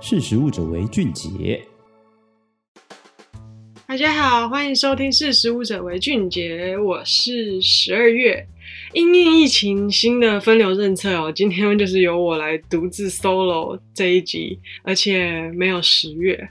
识时务者为俊杰。大家好，欢迎收听《识时务者为俊杰》，我是十二月。因应疫情新的分流政策哦，今天就是由我来独自 solo 这一集，而且没有十月，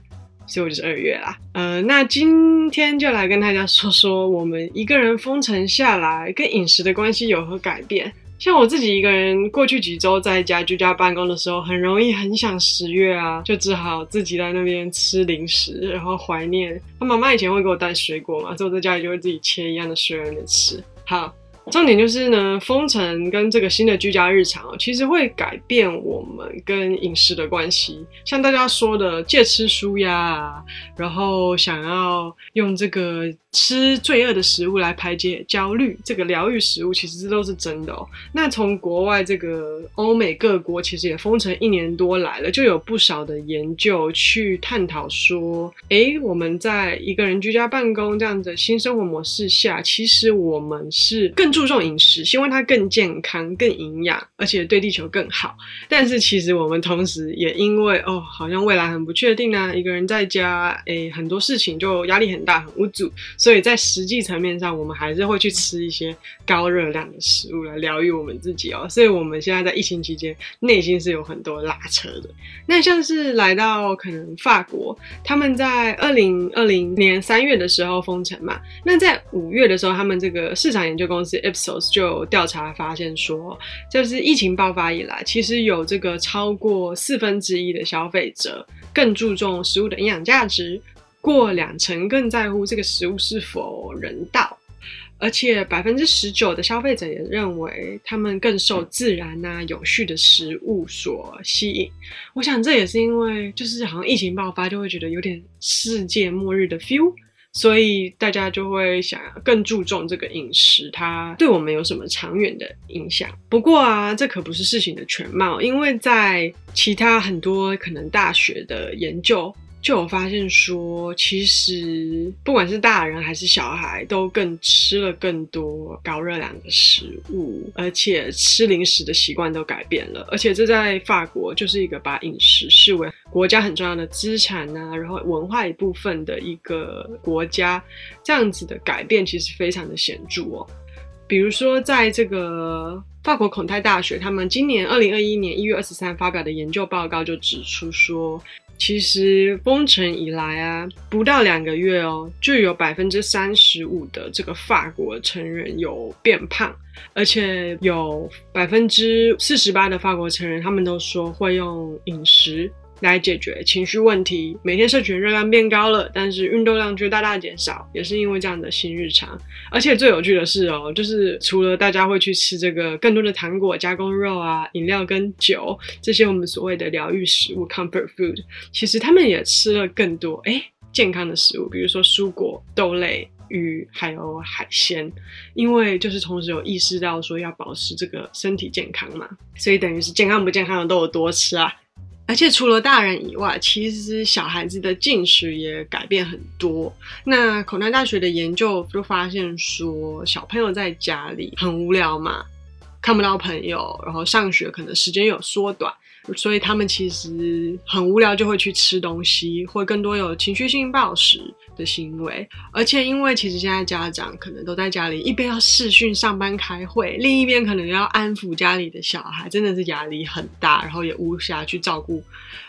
所以我就是二月啦。呃，那今天就来跟大家说说，我们一个人封城下来，跟饮食的关系有何改变。像我自己一个人过去几周在家居家办公的时候，很容易很想十月啊，就只好自己在那边吃零食，然后怀念。他妈妈以前会给我带水果嘛，所以我在家里就会自己切一样的水果在那吃。好。重点就是呢，封城跟这个新的居家日常，其实会改变我们跟饮食的关系。像大家说的戒吃舒压，然后想要用这个吃罪恶的食物来排解焦虑，这个疗愈食物，其实这都是真的哦。那从国外这个欧美各国，其实也封城一年多来了，就有不少的研究去探讨说，诶，我们在一个人居家办公这样的新生活模式下，其实我们是更。注重饮食，希望它更健康、更营养，而且对地球更好。但是其实我们同时也因为哦，好像未来很不确定啊，一个人在家，诶，很多事情就压力很大、很无助。所以在实际层面上，我们还是会去吃一些高热量的食物来疗愈我们自己哦。所以我们现在在疫情期间，内心是有很多拉扯的。那像是来到可能法国，他们在二零二零年三月的时候封城嘛，那在五月的时候，他们这个市场研究公司。Ipsos 就调查发现说，就是疫情爆发以来，其实有这个超过四分之一的消费者更注重食物的营养价值，过两成更在乎这个食物是否人道，而且百分之十九的消费者也认为他们更受自然啊有序的食物所吸引。我想这也是因为就是好像疫情爆发就会觉得有点世界末日的 feel。所以大家就会想要更注重这个饮食，它对我们有什么长远的影响？不过啊，这可不是事情的全貌，因为在其他很多可能大学的研究。就有发现说，其实不管是大人还是小孩，都更吃了更多高热量的食物，而且吃零食的习惯都改变了。而且这在法国就是一个把饮食视为国家很重要的资产啊，然后文化一部分的一个国家，这样子的改变其实非常的显著哦。比如说，在这个法国孔泰大学，他们今年二零二一年一月二十三发表的研究报告就指出说，其实封城以来啊，不到两个月哦，就有百分之三十五的这个法国成人有变胖，而且有百分之四十八的法国成人，他们都说会用饮食。来解决情绪问题，每天摄取热量变高了，但是运动量却大大减少，也是因为这样的新日常。而且最有趣的是哦，就是除了大家会去吃这个更多的糖果、加工肉啊、饮料跟酒这些我们所谓的疗愈食物 （comfort food），其实他们也吃了更多诶健康的食物，比如说蔬果、豆类、鱼还有海鲜，因为就是同时有意识到说要保持这个身体健康嘛，所以等于是健康不健康的都有多吃啊。而且除了大人以外，其实小孩子的进食也改变很多。那口南大学的研究就发现说，小朋友在家里很无聊嘛，看不到朋友，然后上学可能时间有缩短。所以他们其实很无聊，就会去吃东西，会更多有情绪性暴食的行为。而且因为其实现在家长可能都在家里，一边要视讯上班开会，另一边可能要安抚家里的小孩，真的是压力很大，然后也无暇去照顾。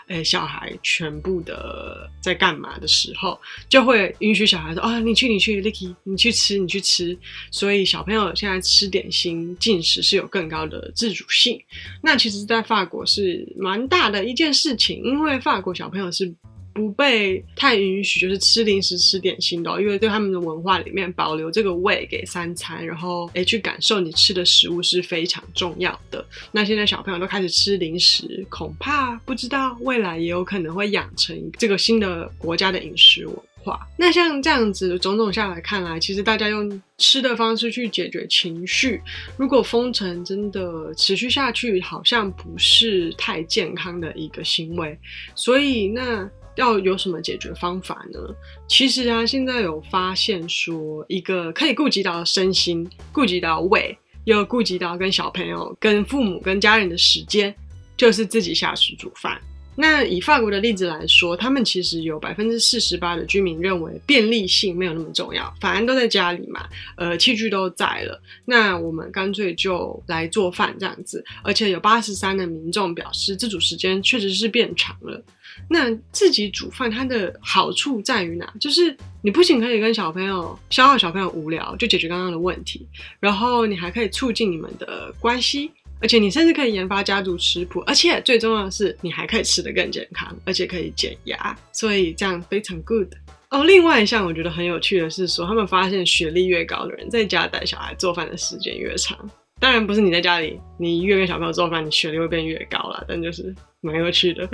诶，小孩全部的在干嘛的时候，就会允许小孩说：“哦，你去，你去，Licky，你去吃，你去吃。”所以小朋友现在吃点心、进食是有更高的自主性。那其实，在法国是蛮大的一件事情，因为法国小朋友是。不被太允许，就是吃零食、吃点心的，因为对他们的文化里面，保留这个胃给三餐，然后诶去感受你吃的食物是非常重要的。那现在小朋友都开始吃零食，恐怕不知道未来也有可能会养成这个新的国家的饮食文化。那像这样子种种下来看来，其实大家用吃的方式去解决情绪，如果封城真的持续下去，好像不是太健康的一个行为。所以那。要有什么解决方法呢？其实啊，现在有发现说，一个可以顾及到身心、顾及到胃，又顾及到跟小朋友、跟父母、跟家人的时间，就是自己下厨煮饭。那以法国的例子来说，他们其实有百分之四十八的居民认为便利性没有那么重要，反正都在家里嘛，呃，器具都在了，那我们干脆就来做饭这样子。而且有八十三的民众表示，自主时间确实是变长了。那自己煮饭它的好处在于哪？就是你不仅可以跟小朋友消耗小朋友无聊，就解决刚刚的问题，然后你还可以促进你们的关系。而且你甚至可以研发家族食谱，而且最重要的是，你还可以吃得更健康，而且可以减压，所以这样非常 good 哦。另外一项我觉得很有趣的是说，他们发现学历越高的人在家带小孩做饭的时间越长。当然不是你在家里，你越跟小朋友做饭，你学历会变越高啦，但就是蛮有趣的。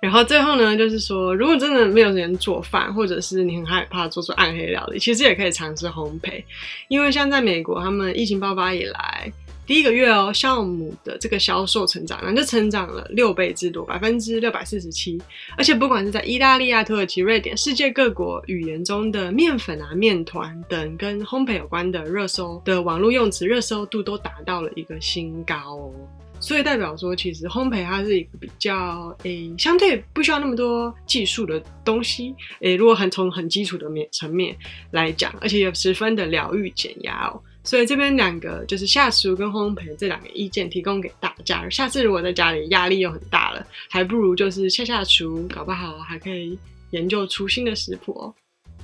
然后最后呢，就是说，如果真的没有时间做饭，或者是你很害怕做出暗黑料理，其实也可以尝试烘焙，因为像在美国，他们疫情爆发以来。第一个月哦，酵母的这个销售成长，那就成长了六倍之多，百分之六百四十七。而且不管是在意大利啊、土耳其、瑞典，世界各国语言中的面粉啊、面团等跟烘焙有关的热搜的网络用词热搜度都达到了一个新高哦。所以代表说，其实烘焙它是一个比较诶，相对不需要那么多技术的东西诶。如果很从很基础的面层面来讲，而且也十分的疗愈减压哦。所以这边两个就是下厨跟烘焙这两个意见提供给大家。下次如果在家里压力又很大了，还不如就是下下厨，搞不好还可以研究出新的食谱哦。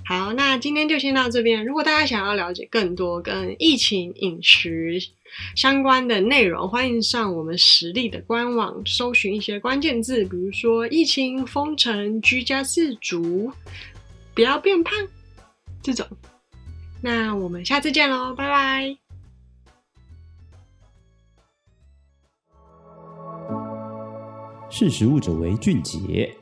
好，那今天就先到这边。如果大家想要了解更多跟疫情饮食相关的内容，欢迎上我们食力的官网搜寻一些关键字，比如说疫情、封城、居家自主、不要变胖这种。那我们下次见喽，拜拜。识时务者为俊杰。